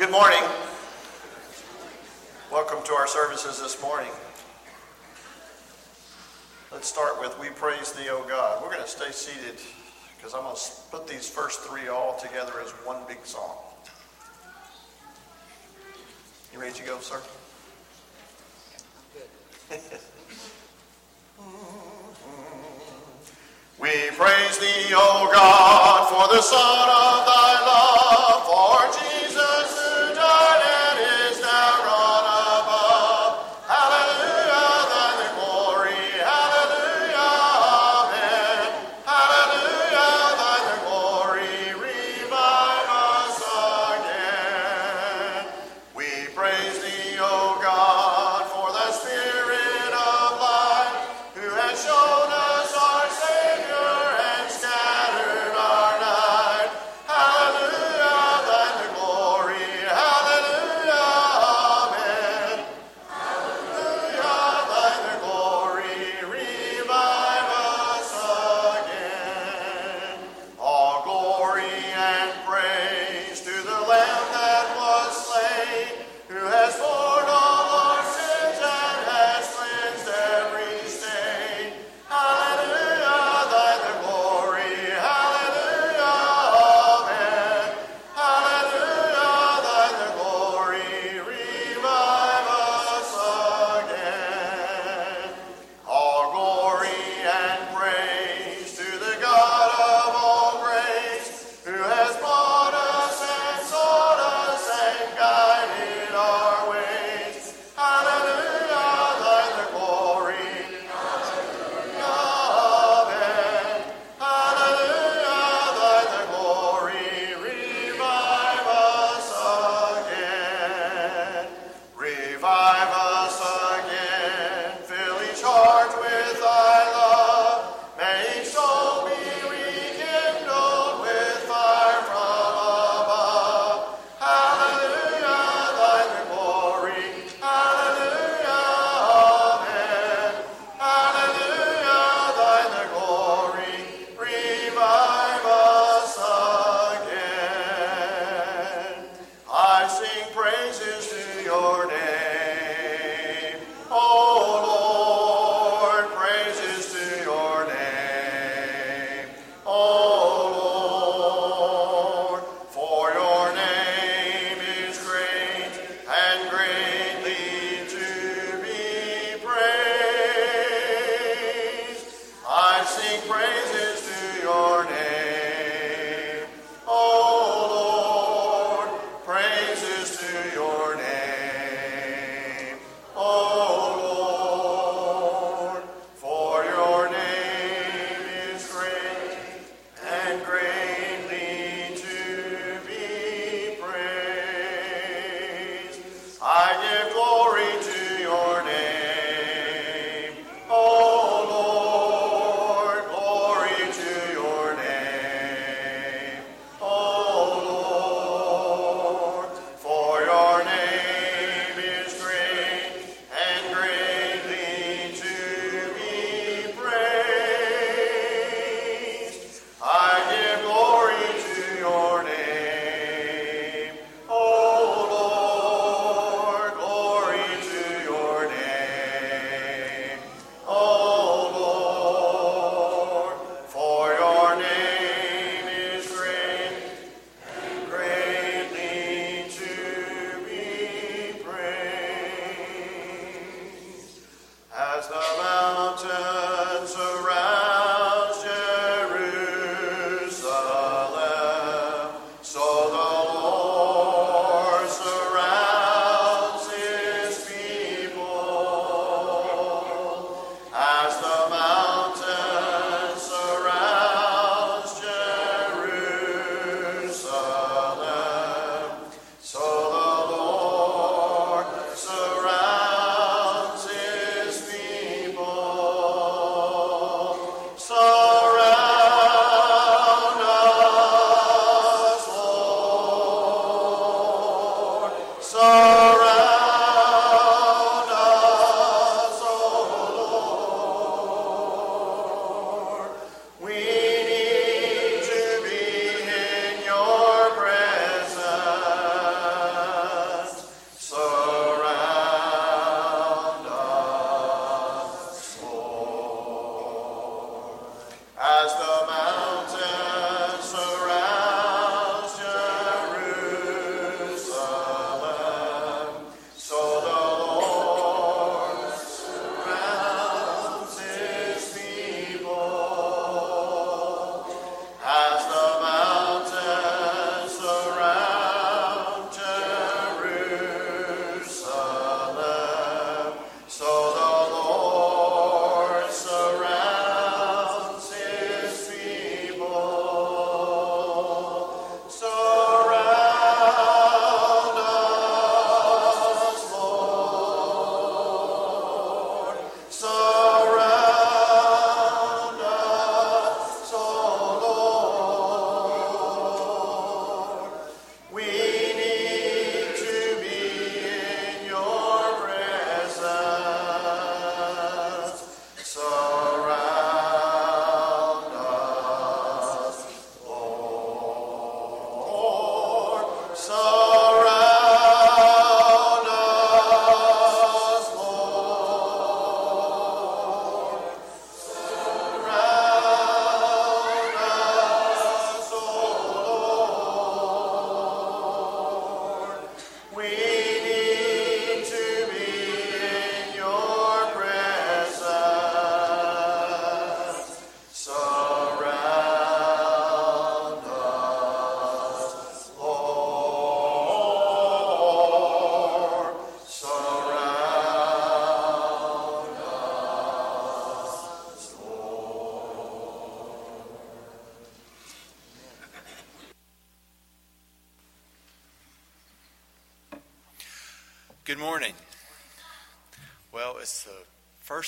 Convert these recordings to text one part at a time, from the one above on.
Good morning. Welcome to our services this morning. Let's start with We Praise Thee, O God. We're going to stay seated because I'm going to put these first three all together as one big song. You ready to go, sir? Good. We praise Thee, O God, for the Son of Thy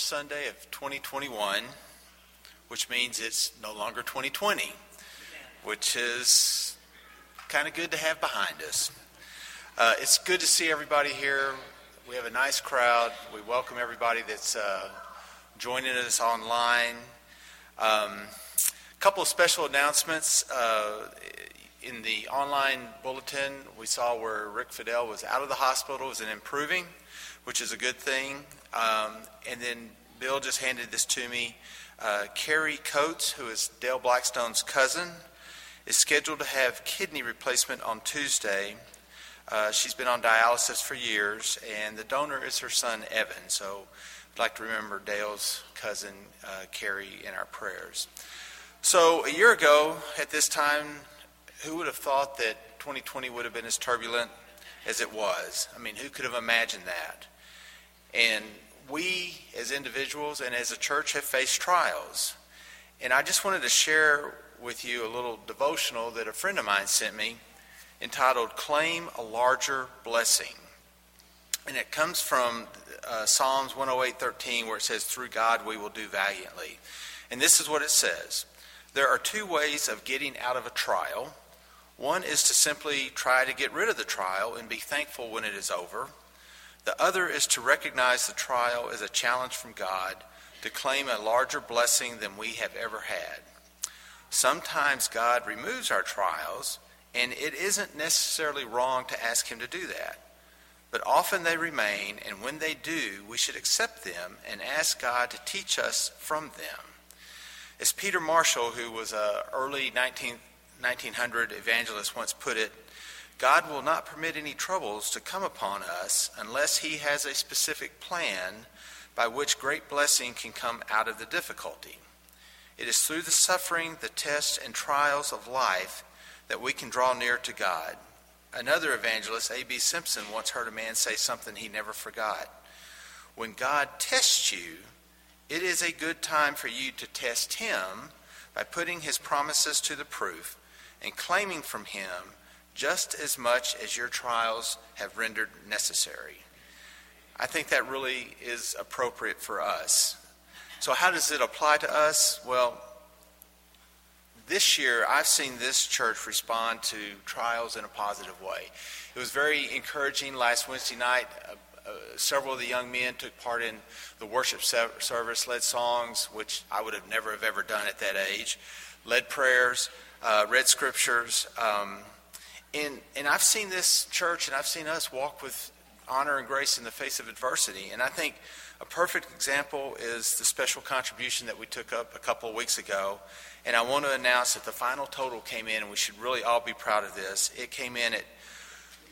first Sunday of 2021, which means it's no longer 2020, which is kind of good to have behind us. Uh, it's good to see everybody here. We have a nice crowd. We welcome everybody that's uh, joining us online. A um, couple of special announcements. Uh, in the online bulletin, we saw where Rick Fidel was out of the hospital, was improving, which is a good thing. Um, and then Bill just handed this to me. Uh, Carrie Coates, who is Dale Blackstone's cousin, is scheduled to have kidney replacement on Tuesday. Uh, she's been on dialysis for years, and the donor is her son Evan. So I'd like to remember Dale's cousin uh, Carrie in our prayers. So a year ago, at this time, who would have thought that 2020 would have been as turbulent as it was? I mean, who could have imagined that? And we, as individuals and as a church, have faced trials. And I just wanted to share with you a little devotional that a friend of mine sent me entitled Claim a Larger Blessing. And it comes from uh, Psalms 108:13 where it says through God we will do valiantly. And this is what it says. There are two ways of getting out of a trial. One is to simply try to get rid of the trial and be thankful when it is over. The other is to recognize the trial as a challenge from God to claim a larger blessing than we have ever had. Sometimes God removes our trials, and it isn't necessarily wrong to ask Him to do that. But often they remain, and when they do, we should accept them and ask God to teach us from them. As Peter Marshall, who was an early 19th 1900 evangelist once put it God will not permit any troubles to come upon us unless He has a specific plan by which great blessing can come out of the difficulty. It is through the suffering, the tests, and trials of life that we can draw near to God. Another evangelist, A.B. Simpson, once heard a man say something he never forgot. When God tests you, it is a good time for you to test Him by putting His promises to the proof and claiming from Him just as much as your trials have rendered necessary. I think that really is appropriate for us. So, how does it apply to us? Well, this year I've seen this church respond to trials in a positive way. It was very encouraging last Wednesday night. Uh, uh, several of the young men took part in the worship service, led songs, which I would have never have ever done at that age, led prayers uh, read scriptures. Um, and, and I've seen this church and I've seen us walk with honor and grace in the face of adversity. And I think a perfect example is the special contribution that we took up a couple of weeks ago. And I want to announce that the final total came in, and we should really all be proud of this. It came in at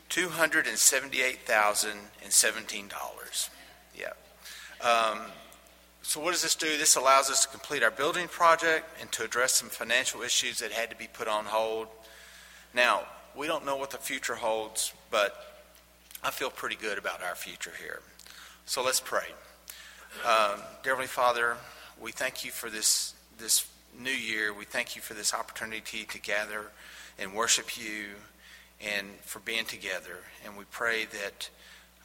$278,017. Yeah. Um, so, what does this do? This allows us to complete our building project and to address some financial issues that had to be put on hold. Now, we don't know what the future holds, but I feel pretty good about our future here. So, let's pray. Um, dear Heavenly Father, we thank you for this, this new year. We thank you for this opportunity to gather and worship you and for being together. And we pray that,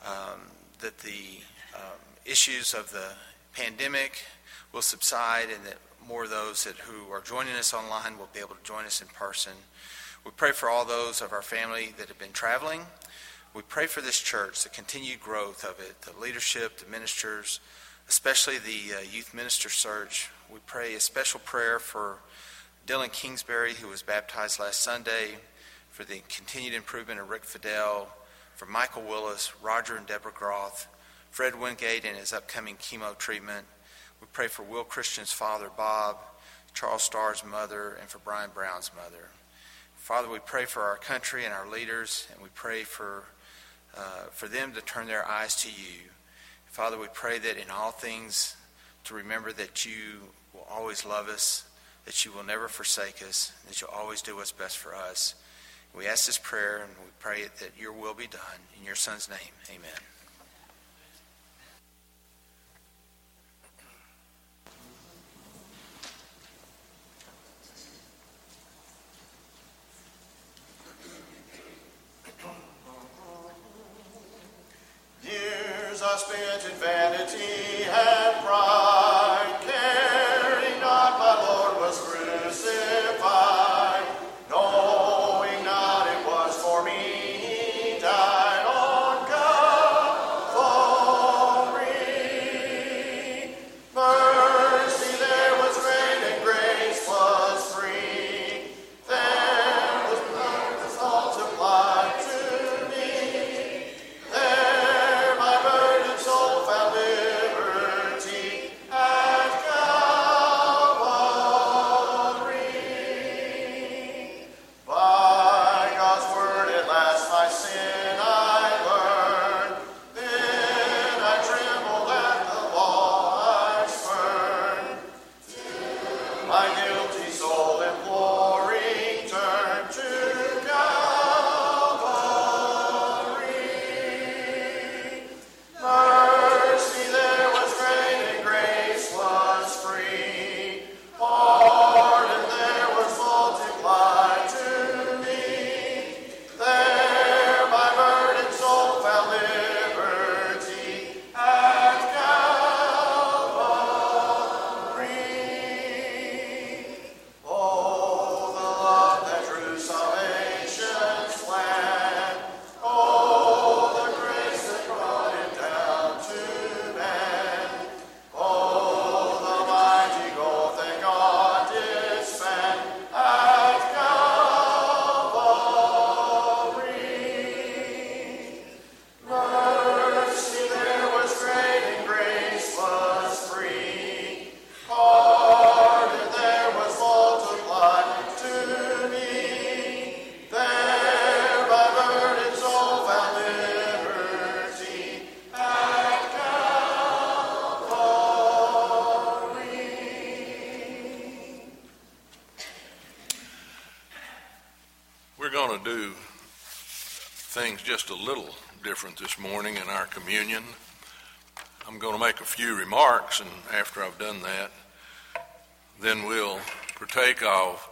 um, that the um, issues of the pandemic will subside and that more of those that, who are joining us online will be able to join us in person. We pray for all those of our family that have been traveling. We pray for this church, the continued growth of it, the leadership, the ministers, especially the uh, youth minister search. We pray a special prayer for Dylan Kingsbury, who was baptized last Sunday, for the continued improvement of Rick Fidel, for Michael Willis, Roger and Deborah Groth, Fred Wingate and his upcoming chemo treatment. We pray for Will Christian's father, Bob, Charles Starr's mother, and for Brian Brown's mother. Father, we pray for our country and our leaders, and we pray for, uh, for them to turn their eyes to you. Father, we pray that in all things to remember that you will always love us, that you will never forsake us, that you'll always do what's best for us. We ask this prayer and we pray that your will be done. In your Son's name, amen. You spent in vanity and pride, just a little different this morning in our communion. I'm going to make a few remarks, and after I've done that, then we'll partake of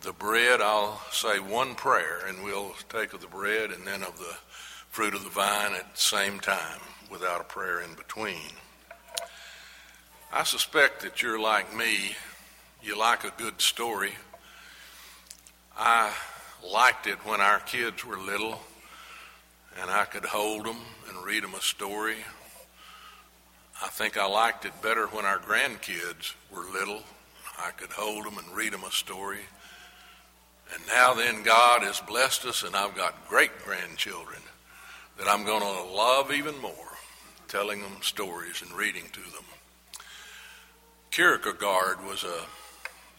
the bread. I'll say one prayer, and we'll take of the bread and then of the fruit of the vine at the same time without a prayer in between. I suspect that you're like me. You like a good story. I liked it when our kids were little and I could hold them and read them a story. I think I liked it better when our grandkids were little. I could hold them and read them a story. And now then, God has blessed us, and I've got great grandchildren that I'm going to love even more, telling them stories and reading to them. Kierkegaard was a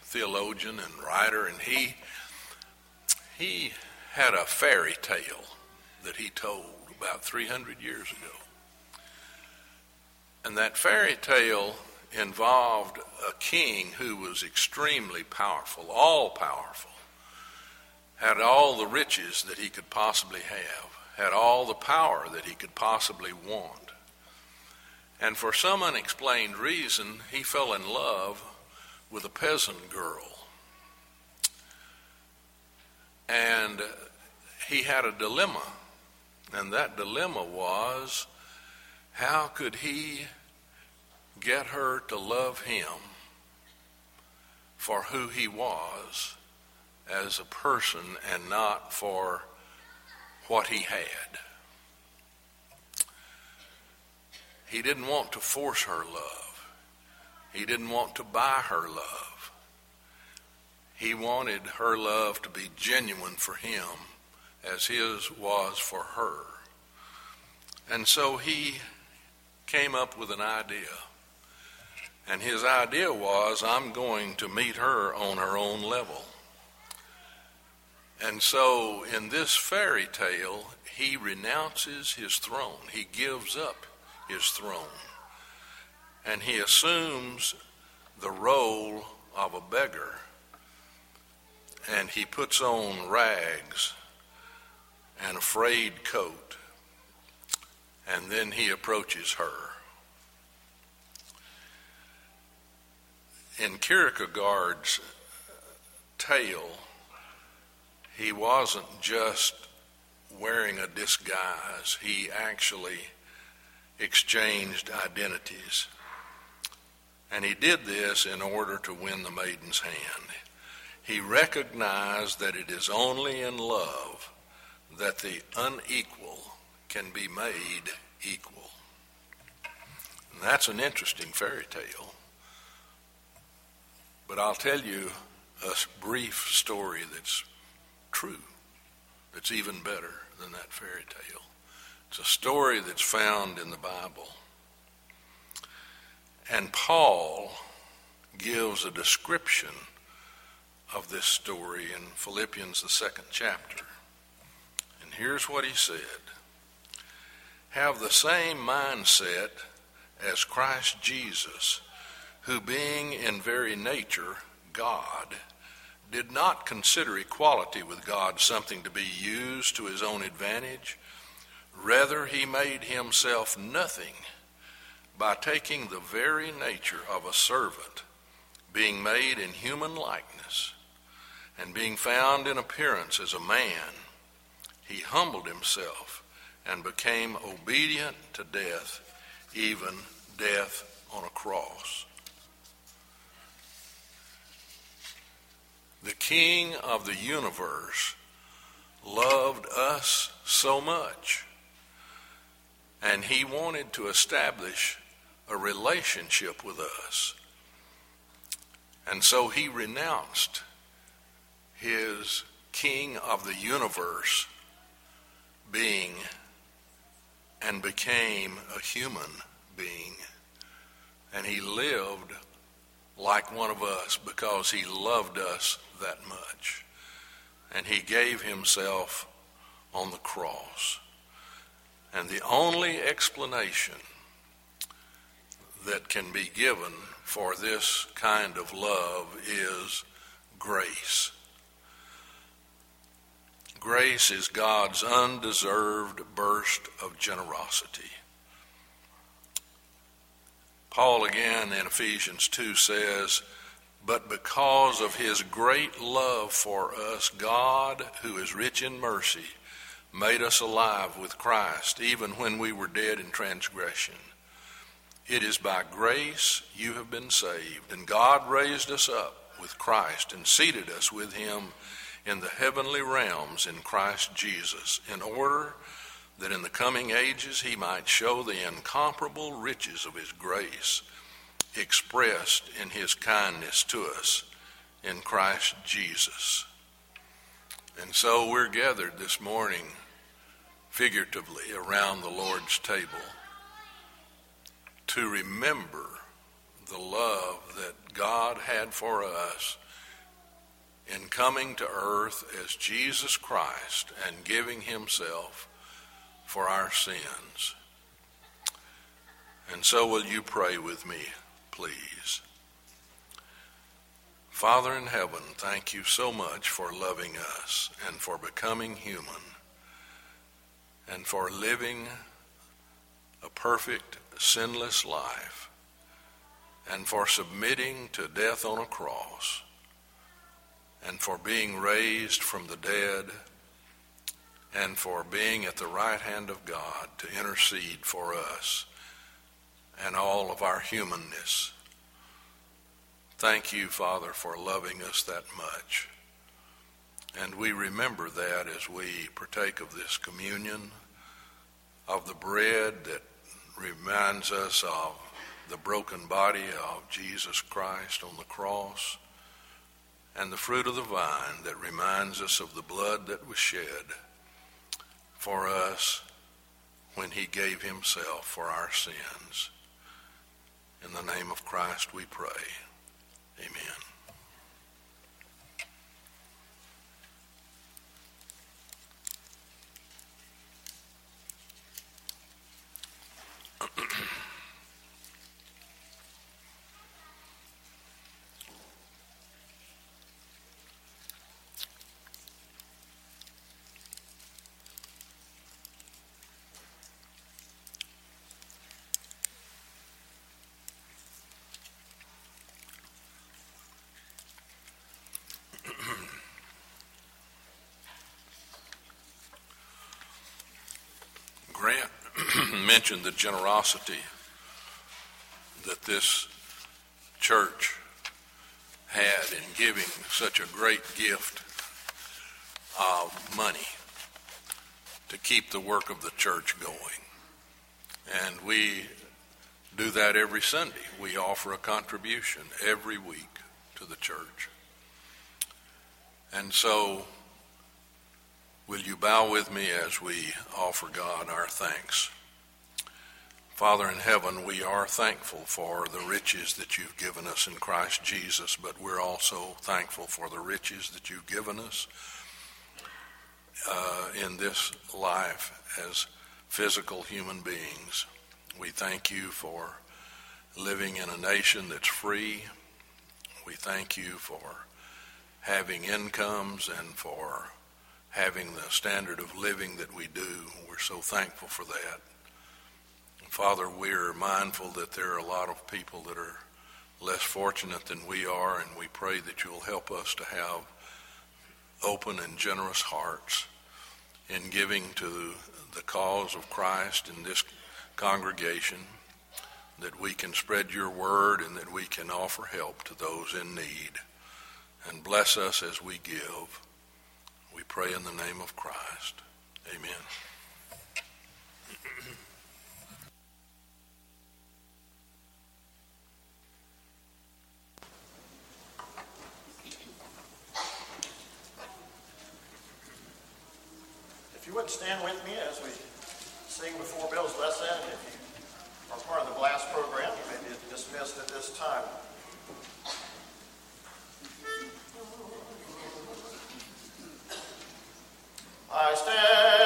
theologian and writer, and he he had a fairy tale that he told about 300 years ago. And that fairy tale involved a king who was extremely powerful, all powerful, had all the riches that he could possibly have, had all the power that he could possibly want. And for some unexplained reason, he fell in love with a peasant girl. And he had a dilemma. And that dilemma was how could he get her to love him for who he was as a person and not for what he had? He didn't want to force her love. He didn't want to buy her love. He wanted her love to be genuine for him as his was for her. And so he came up with an idea. And his idea was I'm going to meet her on her own level. And so in this fairy tale, he renounces his throne, he gives up his throne, and he assumes the role of a beggar and he puts on rags and a frayed coat, and then he approaches her. In Kierkegaard's tale, he wasn't just wearing a disguise, he actually exchanged identities. And he did this in order to win the maiden's hand. He recognized that it is only in love that the unequal can be made equal. And that's an interesting fairy tale. But I'll tell you a brief story that's true, that's even better than that fairy tale. It's a story that's found in the Bible. And Paul gives a description of this story in Philippians, the second chapter. Here's what he said Have the same mindset as Christ Jesus, who being in very nature God, did not consider equality with God something to be used to his own advantage. Rather, he made himself nothing by taking the very nature of a servant, being made in human likeness, and being found in appearance as a man, he humbled himself and became obedient to death, even death on a cross. The King of the universe loved us so much, and he wanted to establish a relationship with us. And so he renounced his king of the universe being and became a human being. And he lived like one of us because he loved us that much. And he gave himself on the cross. And the only explanation that can be given for this kind of love is grace. Grace is God's undeserved burst of generosity. Paul again in Ephesians 2 says, But because of his great love for us, God, who is rich in mercy, made us alive with Christ, even when we were dead in transgression. It is by grace you have been saved, and God raised us up with Christ and seated us with him in the heavenly realms in Christ Jesus, in order that in the coming ages he might show the incomparable riches of his grace expressed in his kindness to us in Christ Jesus. And so we're gathered this morning figuratively around the Lord's table to remember the love that God had for us in coming to earth as Jesus Christ and giving himself for our sins. And so, will you pray with me, please? Father in heaven, thank you so much for loving us and for becoming human and for living a perfect, sinless life and for submitting to death on a cross and for being raised from the dead and for being at the right hand of God to intercede for us and all of our humanness. Thank you, Father, for loving us that much. And we remember that as we partake of this communion, of the bread that reminds us of the broken body of Jesus Christ on the cross, and the fruit of the vine that reminds us of the blood that was shed for us when he gave himself for our sins. In the name of Christ we pray. Amen. mentioned the generosity that this church had in giving such a great gift of money to keep the work of the church going. And we do that every Sunday. We offer a contribution every week to the church. And so, will you bow with me as we offer God our thanks? Father in heaven, we are thankful for the riches that you've given us in Christ Jesus, but we're also thankful for the riches that you've given us uh, in this life as physical human beings. We thank you for living in a nation that's free. We thank you for having incomes and for having the standard of living that we do. We're so thankful for that. Father, we're mindful that there are a lot of people that are less fortunate than we are, and we pray that you'll help us to have open and generous hearts in giving to the cause of Christ in this congregation, that we can spread your word and that we can offer help to those in need. And bless us as we give. We pray in the name of Christ. Amen. If you would stand with me as we sing before Bill's lesson, if you are part of the blast program, you may be dismissed at this time. I stand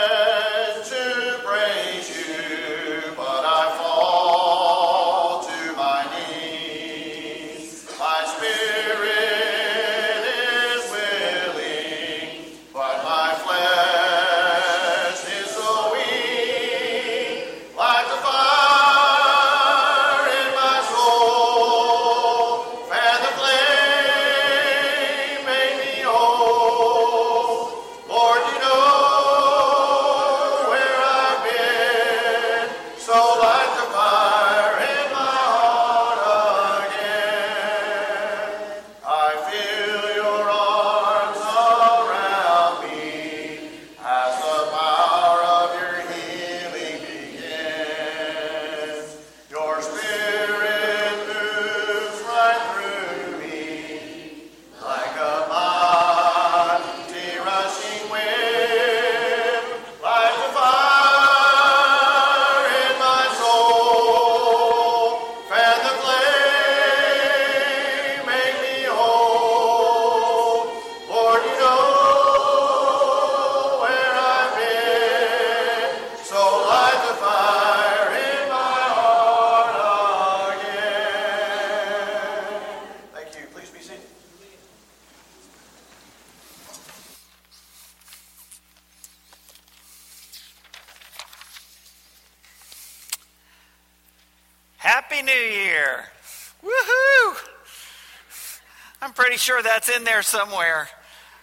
sure that's in there somewhere.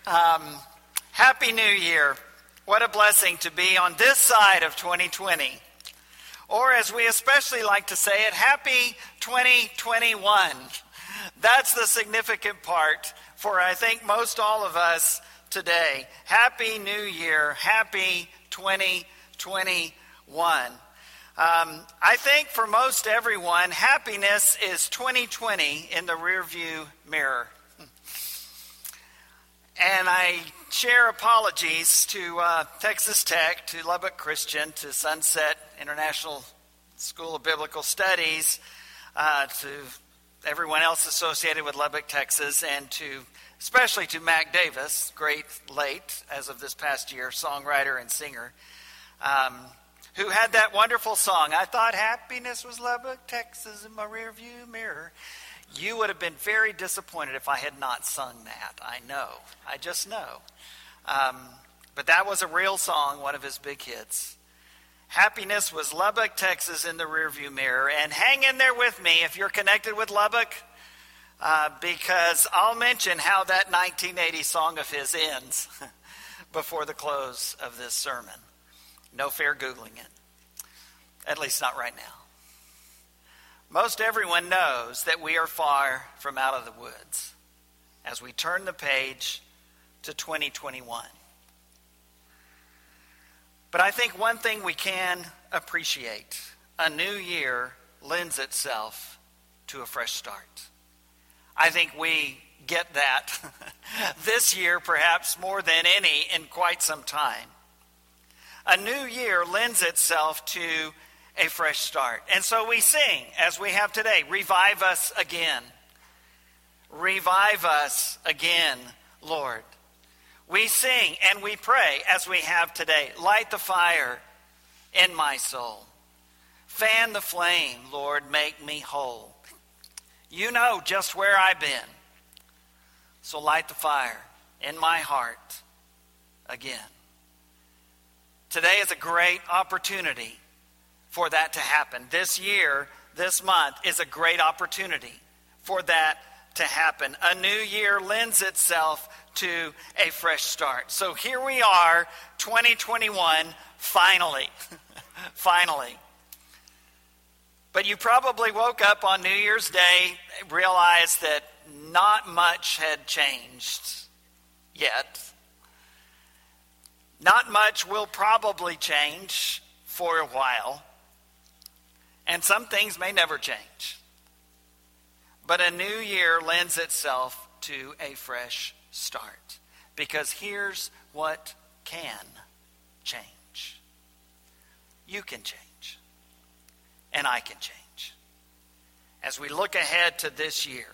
Um, Happy New Year. What a blessing to be on this side of 2020. Or, as we especially like to say it, Happy 2021. That's the significant part for, I think, most all of us today. Happy New Year. Happy 2021. Um, I think for most everyone, happiness is 2020 in the rearview mirror. And I share apologies to uh, Texas Tech, to Lubbock Christian, to Sunset International School of Biblical Studies, uh, to everyone else associated with Lubbock, Texas, and to especially to Mac Davis, great late as of this past year, songwriter and singer. Um, who had that wonderful song, I Thought Happiness Was Lubbock, Texas in my rearview mirror. You would have been very disappointed if I had not sung that. I know. I just know. Um, but that was a real song, one of his big hits. Happiness was Lubbock, Texas in the rearview mirror. And hang in there with me if you're connected with Lubbock, uh, because I'll mention how that 1980 song of his ends before the close of this sermon. No fair Googling it. at least not right now. Most everyone knows that we are far from out of the woods as we turn the page to 2021. But I think one thing we can appreciate a new year lends itself to a fresh start. I think we get that this year, perhaps more than any in quite some time. A new year lends itself to a fresh start. And so we sing, as we have today, Revive Us Again. Revive us again, Lord. We sing and we pray, as we have today, Light the fire in my soul. Fan the flame, Lord, make me whole. You know just where I've been. So light the fire in my heart again. Today is a great opportunity for that to happen. This year, this month, is a great opportunity for that to happen. A new year lends itself to a fresh start. So here we are, 2021, finally. finally. But you probably woke up on New Year's Day, realized that not much had changed yet. Not much will probably change for a while. And some things may never change. But a new year lends itself to a fresh start. Because here's what can change you can change, and I can change. As we look ahead to this year,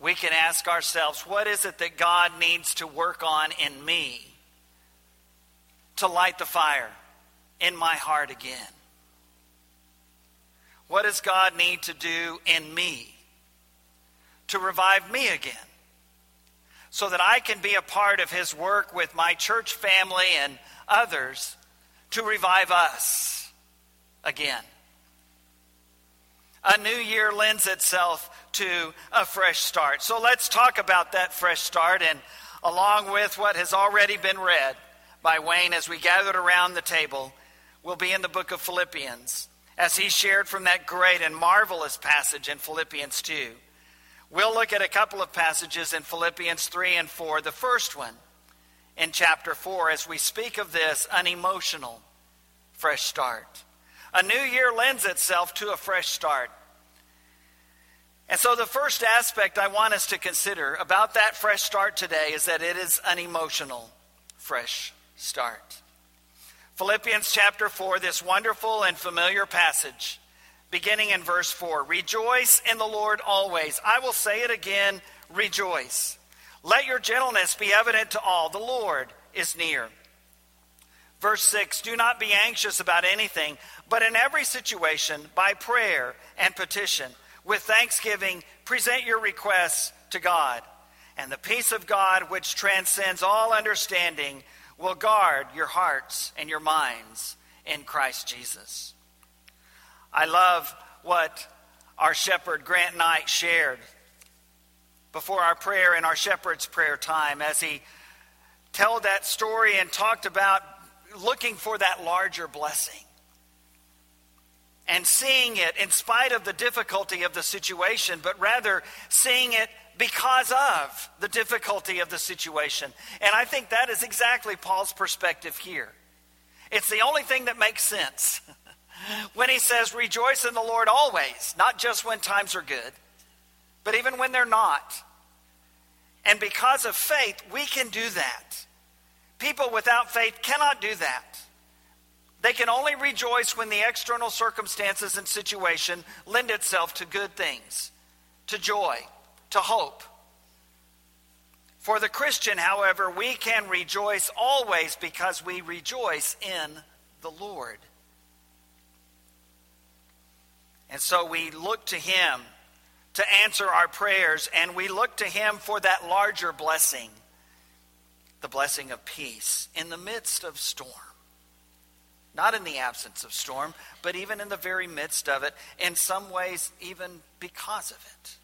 we can ask ourselves what is it that God needs to work on in me to light the fire in my heart again? What does God need to do in me to revive me again? So that I can be a part of His work with my church family and others to revive us again. A new year lends itself to a fresh start. So let's talk about that fresh start and along with what has already been read by Wayne as we gathered around the table, will be in the book of Philippians as he shared from that great and marvelous passage in Philippians 2. We'll look at a couple of passages in Philippians 3 and 4. The first one in chapter 4 as we speak of this unemotional fresh start. A new year lends itself to a fresh start. And so, the first aspect I want us to consider about that fresh start today is that it is an emotional fresh start. Philippians chapter 4, this wonderful and familiar passage, beginning in verse 4 Rejoice in the Lord always. I will say it again, rejoice. Let your gentleness be evident to all. The Lord is near. Verse 6 Do not be anxious about anything, but in every situation, by prayer and petition, with thanksgiving, present your requests to God. And the peace of God, which transcends all understanding, will guard your hearts and your minds in Christ Jesus. I love what our shepherd Grant Knight shared before our prayer in our shepherd's prayer time as he told that story and talked about looking for that larger blessing and seeing it in spite of the difficulty of the situation, but rather seeing it because of the difficulty of the situation. And I think that is exactly Paul's perspective here. It's the only thing that makes sense. when he says, Rejoice in the Lord always, not just when times are good, but even when they're not. And because of faith, we can do that. People without faith cannot do that. They can only rejoice when the external circumstances and situation lend itself to good things, to joy, to hope. For the Christian, however, we can rejoice always because we rejoice in the Lord. And so we look to Him to answer our prayers, and we look to Him for that larger blessing the blessing of peace in the midst of storm. Not in the absence of storm, but even in the very midst of it, in some ways, even because of it.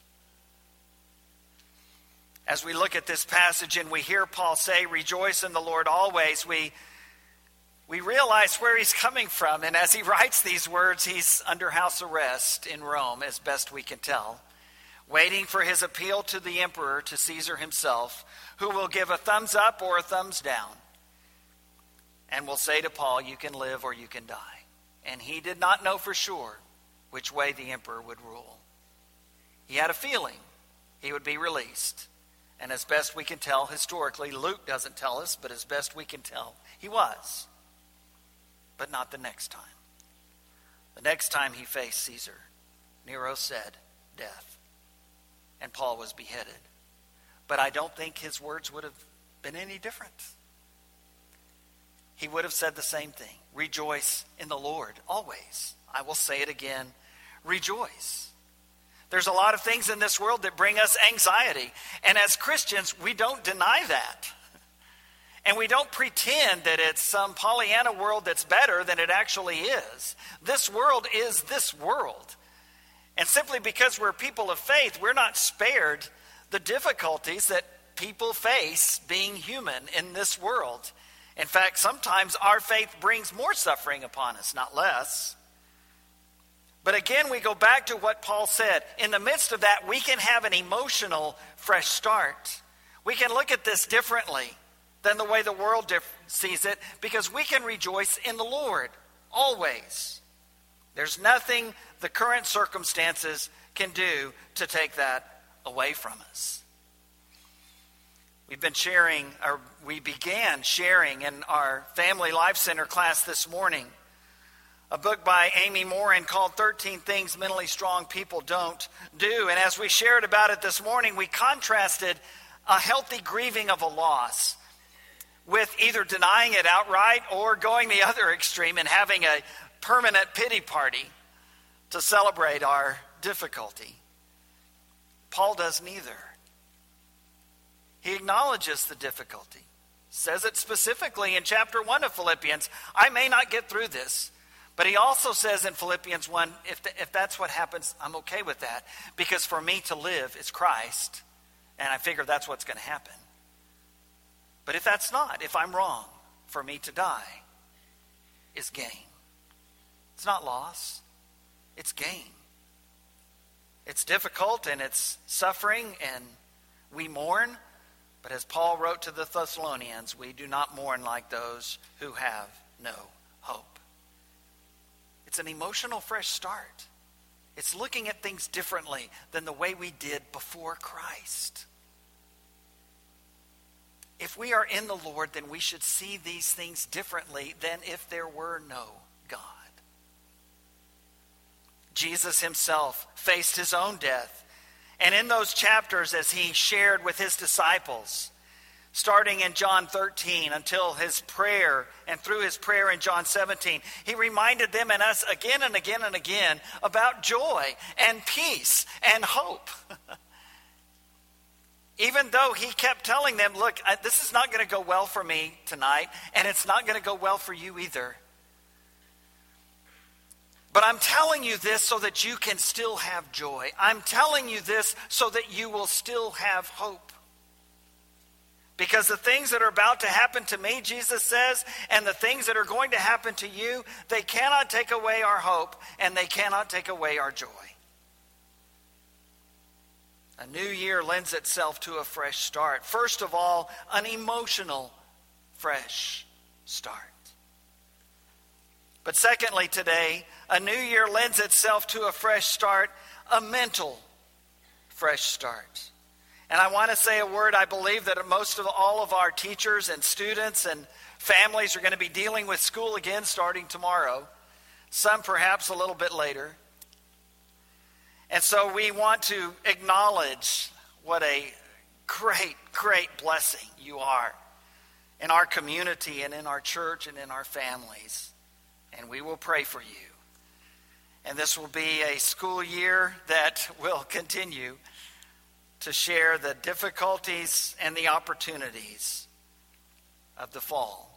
As we look at this passage and we hear Paul say, Rejoice in the Lord always, we we realize where he's coming from. And as he writes these words, he's under house arrest in Rome, as best we can tell, waiting for his appeal to the emperor, to Caesar himself, who will give a thumbs up or a thumbs down and will say to Paul, You can live or you can die. And he did not know for sure which way the emperor would rule. He had a feeling he would be released. And as best we can tell historically, Luke doesn't tell us, but as best we can tell, he was but not the next time. The next time he faced Caesar, Nero said, Death. And Paul was beheaded. But I don't think his words would have been any different. He would have said the same thing Rejoice in the Lord always. I will say it again rejoice. There's a lot of things in this world that bring us anxiety. And as Christians, we don't deny that. And we don't pretend that it's some Pollyanna world that's better than it actually is. This world is this world. And simply because we're people of faith, we're not spared the difficulties that people face being human in this world. In fact, sometimes our faith brings more suffering upon us, not less. But again, we go back to what Paul said. In the midst of that, we can have an emotional fresh start. We can look at this differently than the way the world sees it because we can rejoice in the Lord always. There's nothing the current circumstances can do to take that away from us. We've been sharing, or we began sharing in our Family Life Center class this morning a book by Amy Morin called 13 Things Mentally Strong People Don't Do. And as we shared about it this morning, we contrasted a healthy grieving of a loss with either denying it outright or going the other extreme and having a permanent pity party to celebrate our difficulty. Paul does neither. He acknowledges the difficulty, says it specifically in chapter 1 of Philippians I may not get through this. But he also says in Philippians 1 if, the, if that's what happens, I'm okay with that. Because for me to live is Christ, and I figure that's what's going to happen. But if that's not, if I'm wrong, for me to die is gain. It's not loss, it's gain. It's difficult and it's suffering and we mourn, but as Paul wrote to the Thessalonians, we do not mourn like those who have no hope. It's an emotional fresh start. It's looking at things differently than the way we did before Christ. If we are in the Lord, then we should see these things differently than if there were no God. Jesus himself faced his own death. And in those chapters, as he shared with his disciples, starting in John 13 until his prayer and through his prayer in John 17, he reminded them and us again and again and again about joy and peace and hope. Even though he kept telling them, look, this is not going to go well for me tonight, and it's not going to go well for you either. But I'm telling you this so that you can still have joy. I'm telling you this so that you will still have hope. Because the things that are about to happen to me, Jesus says, and the things that are going to happen to you, they cannot take away our hope and they cannot take away our joy. A new year lends itself to a fresh start. First of all, an emotional fresh start. But secondly, today, a new year lends itself to a fresh start, a mental fresh start. And I want to say a word I believe that most of all of our teachers and students and families are going to be dealing with school again starting tomorrow, some perhaps a little bit later. And so we want to acknowledge what a great, great blessing you are in our community and in our church and in our families. And we will pray for you. And this will be a school year that will continue to share the difficulties and the opportunities of the fall.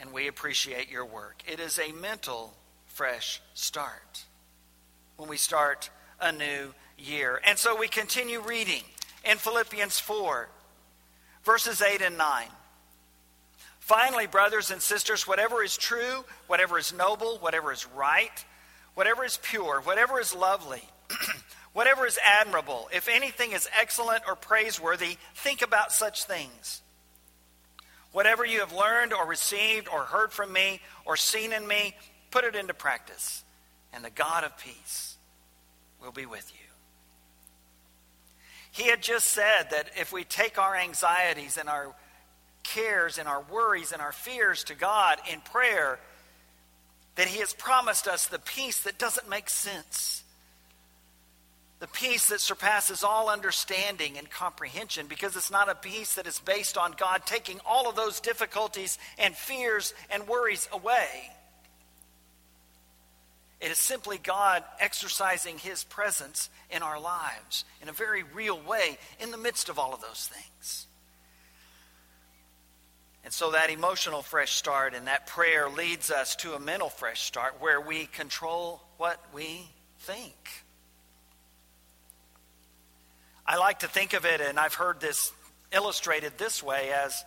And we appreciate your work. It is a mental fresh start when we start a new year. And so we continue reading in Philippians 4, verses 8 and 9. Finally, brothers and sisters, whatever is true, whatever is noble, whatever is right, whatever is pure, whatever is lovely, whatever is admirable, if anything is excellent or praiseworthy, think about such things. Whatever you have learned or received or heard from me or seen in me, put it into practice, and the God of peace will be with you. He had just said that if we take our anxieties and our cares and our worries and our fears to God in prayer, that He has promised us the peace that doesn't make sense. The peace that surpasses all understanding and comprehension because it's not a peace that is based on God taking all of those difficulties and fears and worries away. It is simply God exercising His presence in our lives in a very real way in the midst of all of those things. And so that emotional fresh start and that prayer leads us to a mental fresh start where we control what we think. I like to think of it, and I've heard this illustrated this way as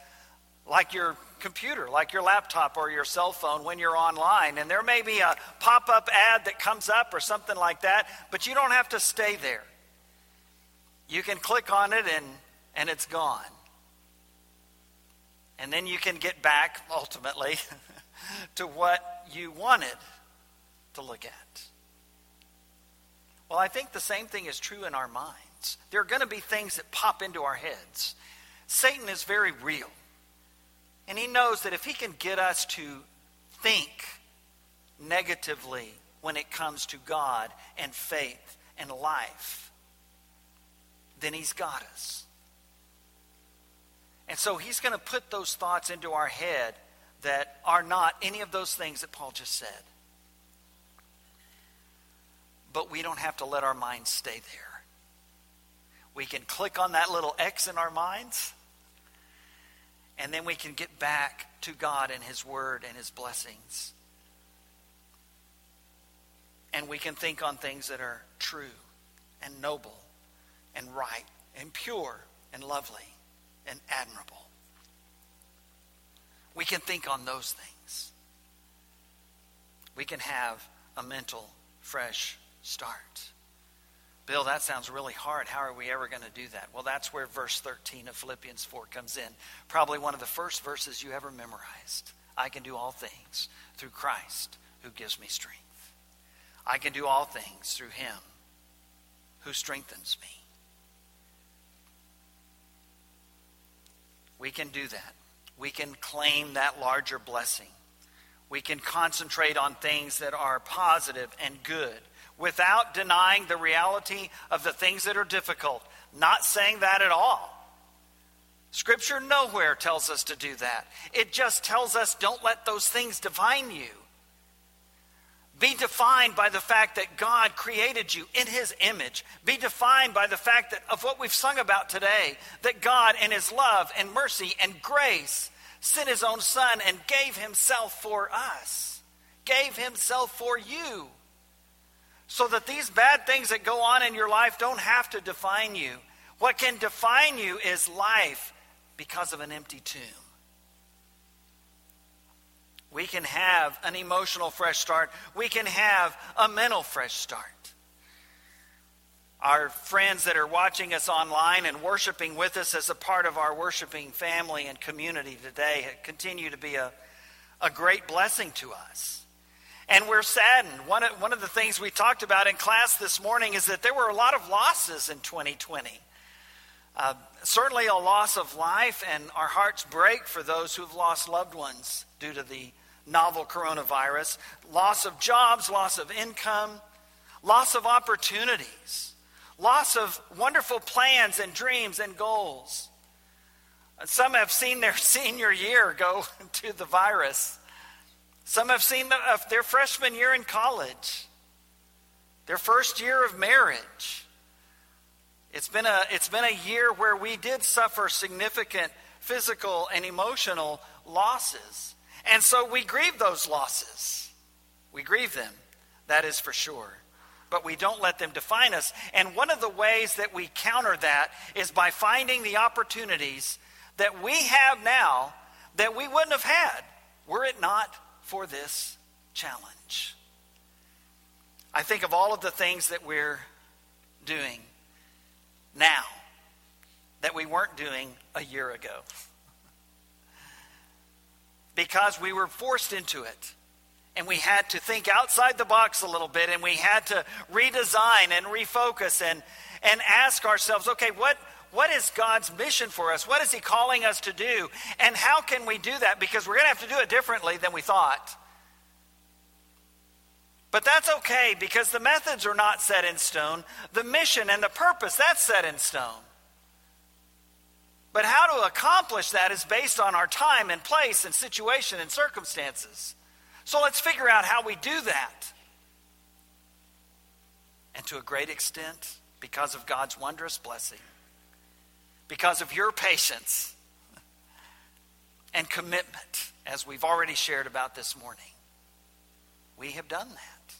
like your computer, like your laptop or your cell phone when you're online. And there may be a pop up ad that comes up or something like that, but you don't have to stay there. You can click on it and, and it's gone. And then you can get back, ultimately, to what you wanted to look at. Well, I think the same thing is true in our minds. There are going to be things that pop into our heads. Satan is very real. And he knows that if he can get us to think negatively when it comes to God and faith and life, then he's got us. And so he's going to put those thoughts into our head that are not any of those things that Paul just said. But we don't have to let our minds stay there. We can click on that little X in our minds and then we can get back to God and His Word and His blessings. And we can think on things that are true and noble and right and pure and lovely and admirable. We can think on those things. We can have a mental, fresh start. Bill, that sounds really hard. How are we ever going to do that? Well, that's where verse 13 of Philippians 4 comes in. Probably one of the first verses you ever memorized. I can do all things through Christ who gives me strength. I can do all things through him who strengthens me. We can do that. We can claim that larger blessing. We can concentrate on things that are positive and good without denying the reality of the things that are difficult. Not saying that at all. Scripture nowhere tells us to do that. It just tells us don't let those things define you. Be defined by the fact that God created you in his image. Be defined by the fact that of what we've sung about today, that God in his love and mercy and grace sent his own son and gave himself for us. Gave himself for you so that these bad things that go on in your life don't have to define you. What can define you is life because of an empty tomb. We can have an emotional fresh start. We can have a mental fresh start. Our friends that are watching us online and worshiping with us as a part of our worshiping family and community today continue to be a, a great blessing to us. And we're saddened. One of, one of the things we talked about in class this morning is that there were a lot of losses in 2020. Uh, certainly a loss of life, and our hearts break for those who've lost loved ones due to the novel coronavirus. Loss of jobs, loss of income, loss of opportunities, loss of wonderful plans and dreams and goals. Some have seen their senior year go to the virus. Some have seen uh, their freshman year in college, their first year of marriage. It's been, a, it's been a year where we did suffer significant physical and emotional losses. And so we grieve those losses. We grieve them, that is for sure. But we don't let them define us. And one of the ways that we counter that is by finding the opportunities that we have now that we wouldn't have had were it not for this challenge. I think of all of the things that we're doing now that we weren't doing a year ago because we were forced into it. And we had to think outside the box a little bit and we had to redesign and refocus and, and ask ourselves okay, what, what is God's mission for us? What is He calling us to do? And how can we do that? Because we're going to have to do it differently than we thought. But that's okay because the methods are not set in stone. The mission and the purpose, that's set in stone. But how to accomplish that is based on our time and place and situation and circumstances. So let's figure out how we do that. And to a great extent, because of God's wondrous blessing, because of your patience and commitment, as we've already shared about this morning, we have done that.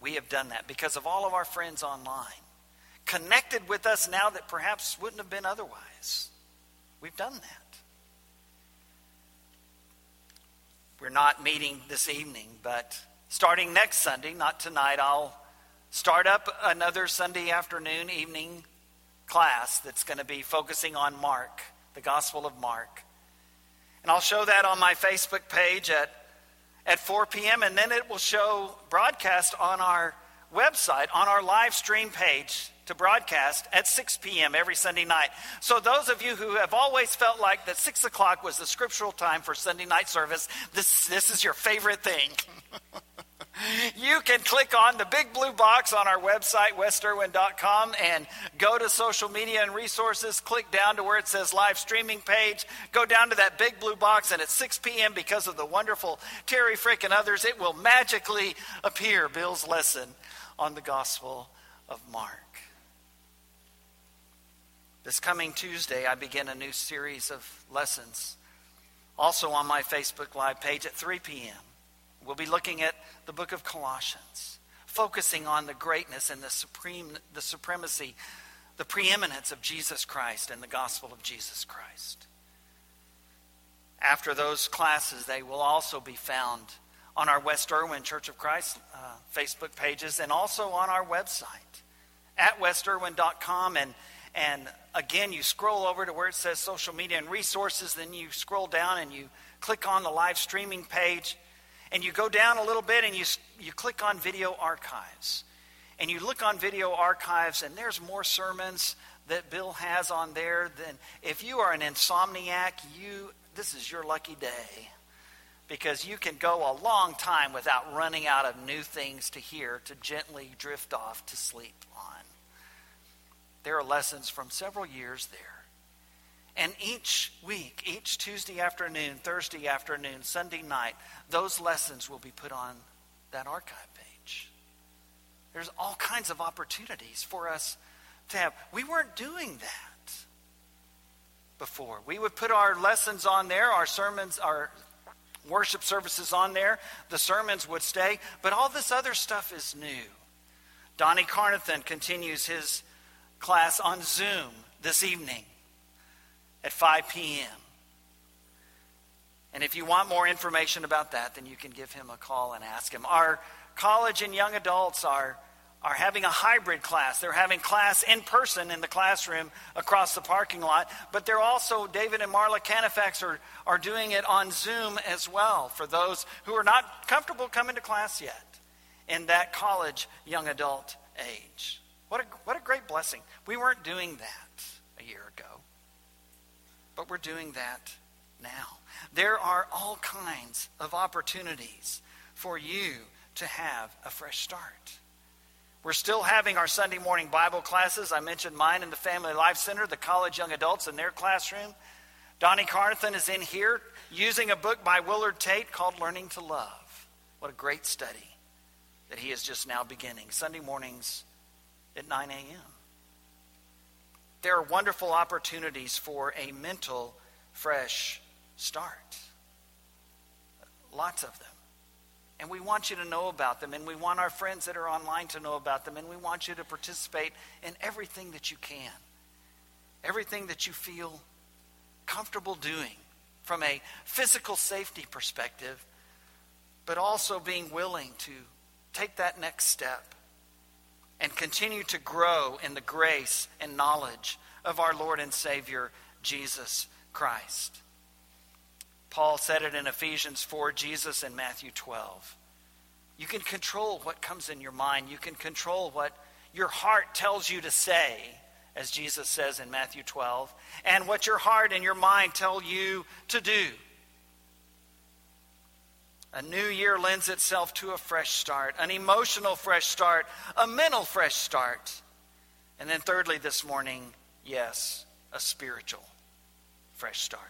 We have done that because of all of our friends online, connected with us now that perhaps wouldn't have been otherwise. We've done that. We're not meeting this evening, but starting next Sunday, not tonight, I'll start up another Sunday afternoon, evening class that's going to be focusing on Mark, the Gospel of Mark. And I'll show that on my Facebook page at, at 4 p.m., and then it will show broadcast on our website, on our live stream page to broadcast at 6 p.m. every Sunday night. So, those of you who have always felt like that 6 o'clock was the scriptural time for Sunday night service, this, this is your favorite thing. you can click on the big blue box on our website, westerwin.com, and go to social media and resources. Click down to where it says live streaming page. Go down to that big blue box, and at 6 p.m., because of the wonderful Terry Frick and others, it will magically appear Bill's lesson on the Gospel of Mark. This coming Tuesday, I begin a new series of lessons, also on my Facebook Live page at 3 p.m. We'll be looking at the book of Colossians, focusing on the greatness and the supreme, the supremacy, the preeminence of Jesus Christ and the gospel of Jesus Christ. After those classes, they will also be found on our West Erwin Church of Christ uh, Facebook pages and also on our website at westerwin.com and and again, you scroll over to where it says social media and resources, then you scroll down and you click on the live streaming page, and you go down a little bit and you, you click on video archives. And you look on video archives, and there's more sermons that Bill has on there than if you are an insomniac, you this is your lucky day because you can go a long time without running out of new things to hear to gently drift off to sleep on. There are lessons from several years there. And each week, each Tuesday afternoon, Thursday afternoon, Sunday night, those lessons will be put on that archive page. There's all kinds of opportunities for us to have. We weren't doing that before. We would put our lessons on there, our sermons, our worship services on there, the sermons would stay, but all this other stuff is new. Donnie Carnathan continues his class on Zoom this evening at 5 p.m. And if you want more information about that, then you can give him a call and ask him. Our college and young adults are, are having a hybrid class. They're having class in person in the classroom across the parking lot, but they're also, David and Marla Canifax are, are doing it on Zoom as well for those who are not comfortable coming to class yet in that college young adult age. What a, what a great blessing. We weren't doing that a year ago, but we're doing that now. There are all kinds of opportunities for you to have a fresh start. We're still having our Sunday morning Bible classes. I mentioned mine in the Family Life Center, the college young adults in their classroom. Donnie Carnathan is in here using a book by Willard Tate called Learning to Love. What a great study that he is just now beginning. Sunday mornings at 9 a.m. There are wonderful opportunities for a mental, fresh start. Lots of them. And we want you to know about them, and we want our friends that are online to know about them, and we want you to participate in everything that you can, everything that you feel comfortable doing from a physical safety perspective, but also being willing to take that next step and continue to grow in the grace and knowledge of our Lord and Savior, Jesus Christ. Paul said it in Ephesians 4, Jesus in Matthew 12. You can control what comes in your mind. You can control what your heart tells you to say, as Jesus says in Matthew 12, and what your heart and your mind tell you to do. A new year lends itself to a fresh start, an emotional fresh start, a mental fresh start. And then, thirdly, this morning, yes, a spiritual fresh start.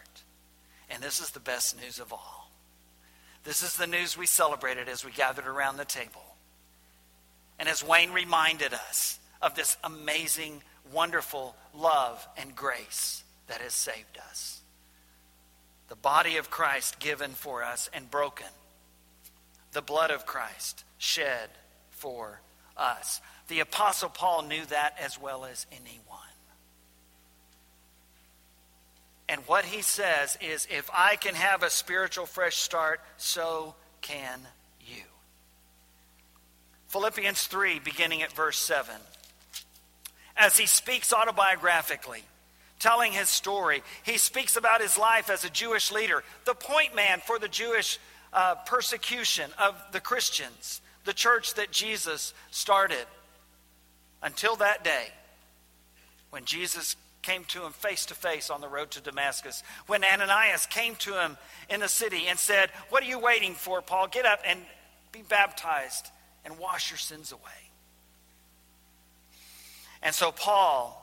And this is the best news of all. This is the news we celebrated as we gathered around the table. And as Wayne reminded us of this amazing, wonderful love and grace that has saved us. The body of Christ given for us and broken. The blood of Christ shed for us. The Apostle Paul knew that as well as anyone. And what he says is if I can have a spiritual fresh start, so can you. Philippians 3, beginning at verse 7. As he speaks autobiographically, telling his story, he speaks about his life as a Jewish leader, the point man for the Jewish uh, persecution of the Christians, the church that Jesus started. Until that day, when Jesus came to him face to face on the road to Damascus, when Ananias came to him in the city and said, What are you waiting for, Paul? Get up and be baptized and wash your sins away. And so Paul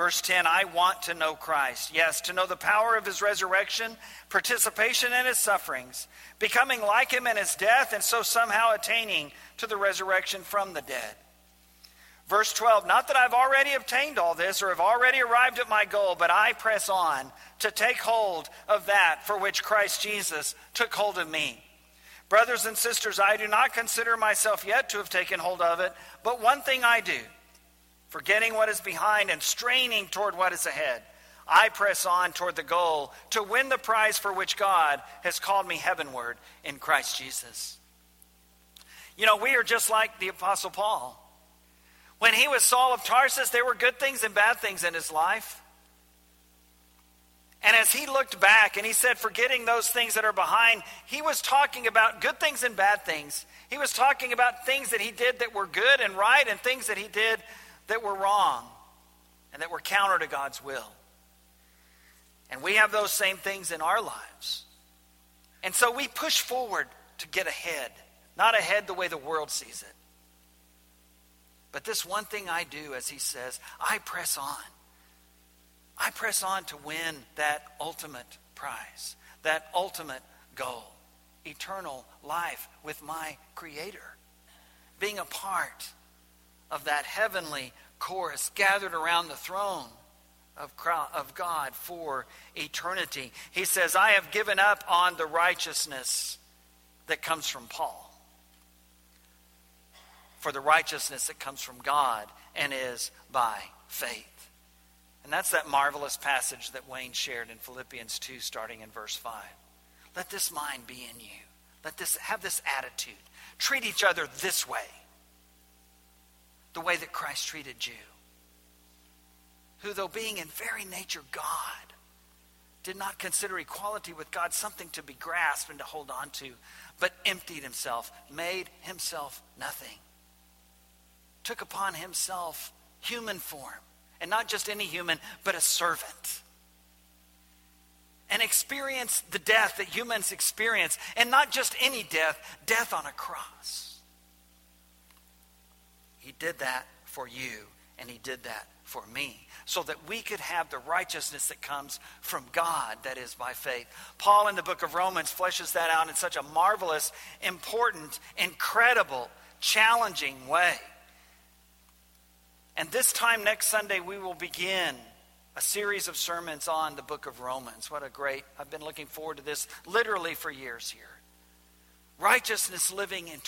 Verse 10 I want to know Christ. Yes, to know the power of his resurrection, participation in his sufferings, becoming like him in his death, and so somehow attaining to the resurrection from the dead. Verse 12, not that I've already obtained all this or have already arrived at my goal, but I press on to take hold of that for which Christ Jesus took hold of me. Brothers and sisters, I do not consider myself yet to have taken hold of it, but one thing I do, forgetting what is behind and straining toward what is ahead. I press on toward the goal to win the prize for which God has called me heavenward in Christ Jesus. You know, we are just like the Apostle Paul. When he was Saul of Tarsus, there were good things and bad things in his life. And as he looked back and he said, forgetting those things that are behind, he was talking about good things and bad things. He was talking about things that he did that were good and right and things that he did that were wrong and that were counter to God's will. And we have those same things in our lives. And so we push forward to get ahead, not ahead the way the world sees it. But this one thing I do, as he says, I press on. I press on to win that ultimate prize, that ultimate goal eternal life with my Creator. Being a part of that heavenly chorus gathered around the throne of, God for eternity. He says, I have given up on the righteousness that comes from Paul for the righteousness that comes from God and is by faith. And that's that marvelous passage that Wayne shared in Philippians 2, starting in verse 5. Let this mind be in you. Let this have this attitude. Treat each other this way. The way that Christ treated you. Who, though being in very nature God, did not consider equality with God something to be grasped and to hold on to, but emptied himself, made himself nothing took upon himself human form. And not just any human, but a servant. And experienced the death that humans experience. And not just any death, death on a cross. He did that for you And he did that for me so that we could have the righteousness that comes from God, that is by faith. Paul in the book of Romans fleshes that out in such a marvelous, important, incredible, challenging way. And this time next Sunday, we will begin a series of sermons on the book of Romans. What a great, I've been looking forward to this literally for years here. Righteousness living in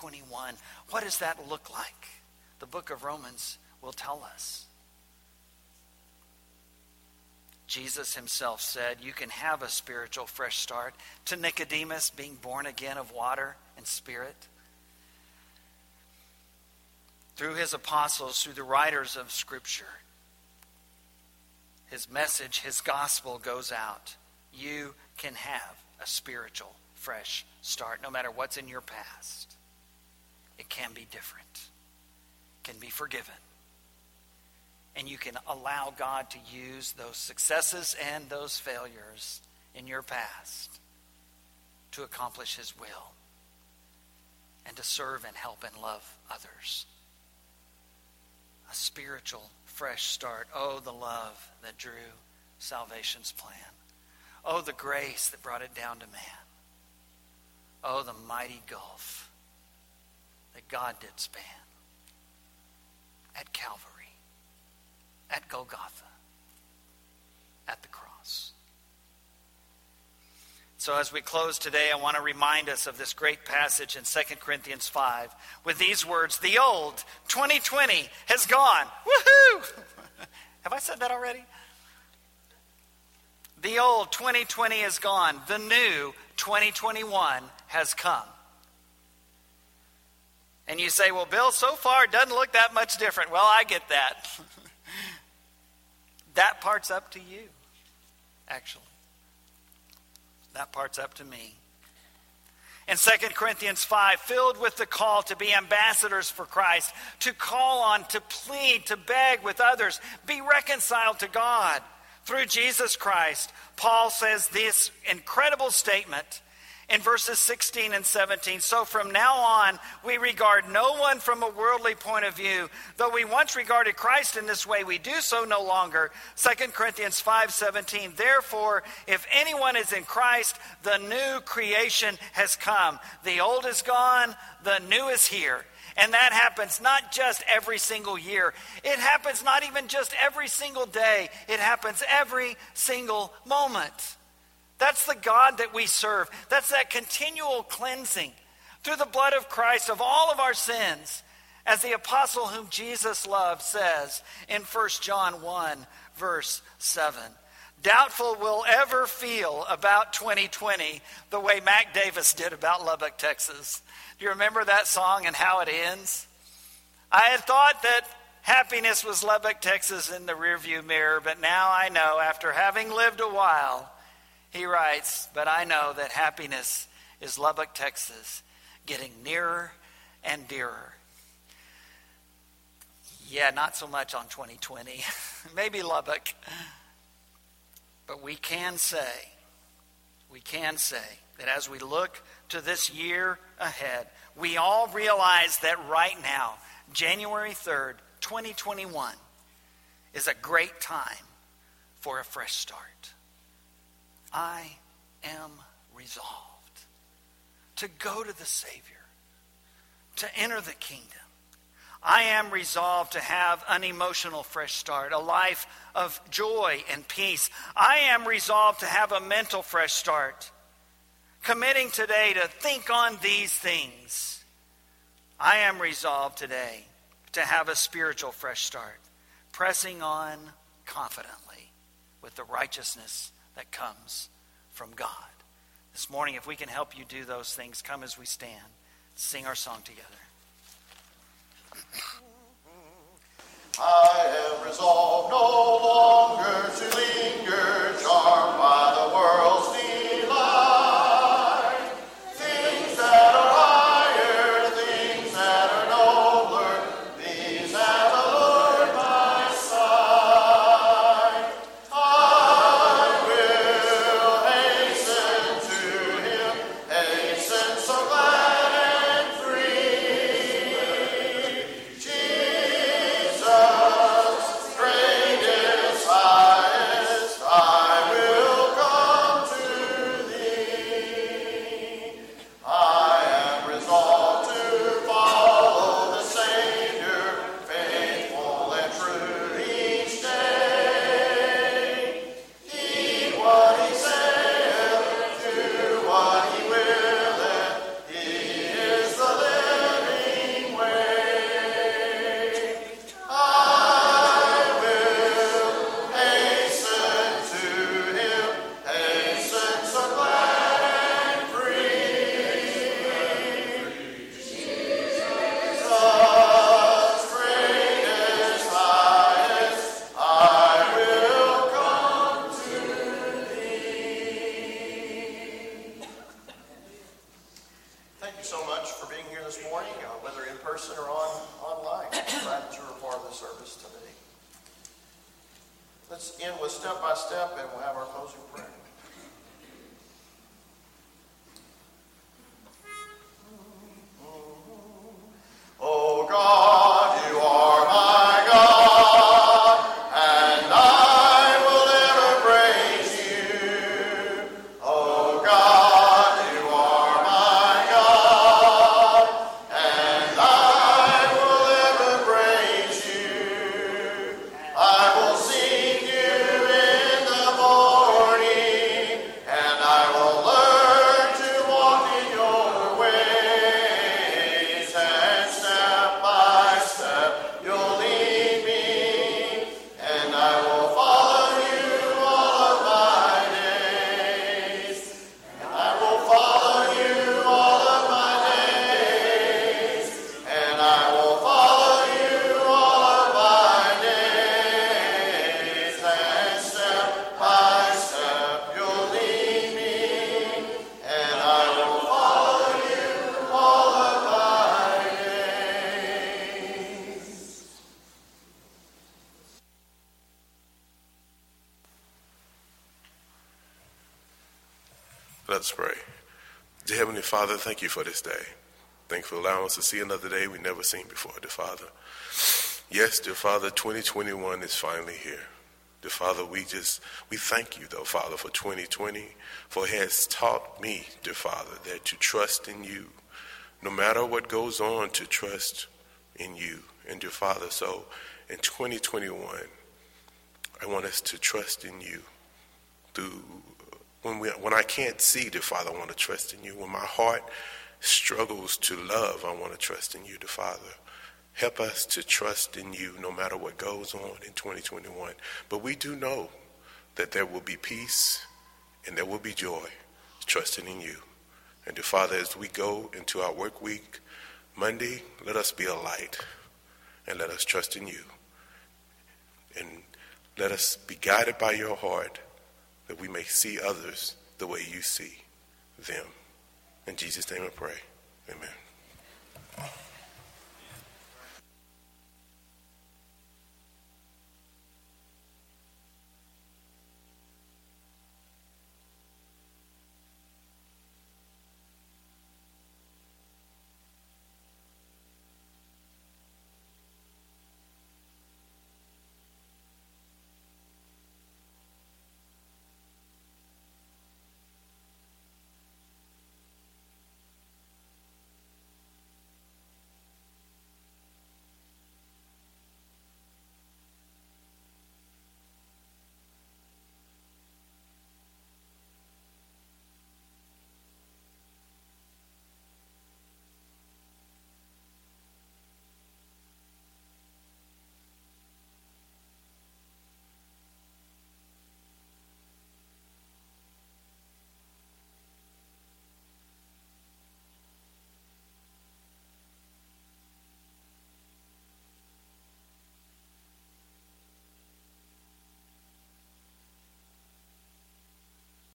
2021. What does that look like? The book of Romans will tell us. Jesus himself said, You can have a spiritual fresh start. To Nicodemus, being born again of water and spirit. Through his apostles, through the writers of Scripture, his message, his gospel goes out. You can have a spiritual fresh start, no matter what's in your past. It can be different, can be forgiven and you can allow God to use those successes and those failures in your past to accomplish His will and to serve and help and love others. A spiritual fresh start. Oh, the love that drew salvation's plan. Oh, the grace that brought it down to man. Oh, the mighty gulf that God did span at Calvary at Golgotha, at the cross. So, as we close today, I want to remind us of this great passage in 2 Corinthians 5 with these words The old 2020 has gone. Woohoo! Have I said that already? The old 2020 is gone. The new 2021 has come. And you say, well, Bill, so far it doesn't look that much different. Well, I get that. That part's up to you, actually. That part's up to me. In 2 Corinthians 5, filled with the call to be ambassadors for Christ, to call on, to plead, to beg with others, be reconciled to God through Jesus Christ, Paul says this incredible statement in verses 16 and 17. So from now on, we regard no one from a worldly point of view. Though we once regarded Christ in this way, we do so no longer. 2 Corinthians 5:17. Therefore, if anyone is in Christ, the new creation has come. The old is gone, the new is here. And that happens not just every single year. It happens not even just every single day. It happens every single moment. That's the God that we serve. That's that continual cleansing through the blood of Christ of all of our sins. As the apostle whom Jesus loved says in 1 John 1, verse 7. Doubtful will ever feel about 2020 the way Mac Davis did about Lubbock, Texas. Do you remember that song and how it ends? I had thought that happiness was Lubbock, Texas in the rearview mirror, but now I know, after having lived a while, he writes, But I know that happiness is Lubbock, Texas, getting nearer and dearer. Yeah, not so much on 2020, maybe Lubbock. But we can say, we can say that as we look to this year ahead, we all realize that right now, January 3rd, 2021, is a great time for a fresh start. I am resolved to go to the Savior, to enter the kingdom. I am resolved to have an emotional fresh start, a life of joy and peace. I am resolved to have a mental fresh start, committing today to think on these things. I am resolved today to have a spiritual fresh start, pressing on confidently with the righteousness that comes from God. This morning, if we can help you do those things, come as we stand, sing our song together. I am resolved no longer to linger, charmed by the world's Father, thank you for this day. Thank you for allowing us to see another day we've never seen before, dear Father. Yes, dear Father, 2021 is finally here. Dear Father, we just, we thank you, though, Father, for 2020, for it has taught me, dear Father, that to trust in you, no matter what goes on, to trust in you. And dear Father, so in 2021, I want us to trust in you through when we when I can't see, dear Father, I want to trust in you. When my heart struggles to love, I want to trust in you, dear Father. Help us to trust in you no matter what goes on in 2021. But we do know that there will be peace and there will be joy trusting in you. And dear Father, as we go into our work week, Monday, let us be a light and let us trust in you. And let us be guided by your heart that we may see others the way you see them. In Jesus' name I pray. Amen.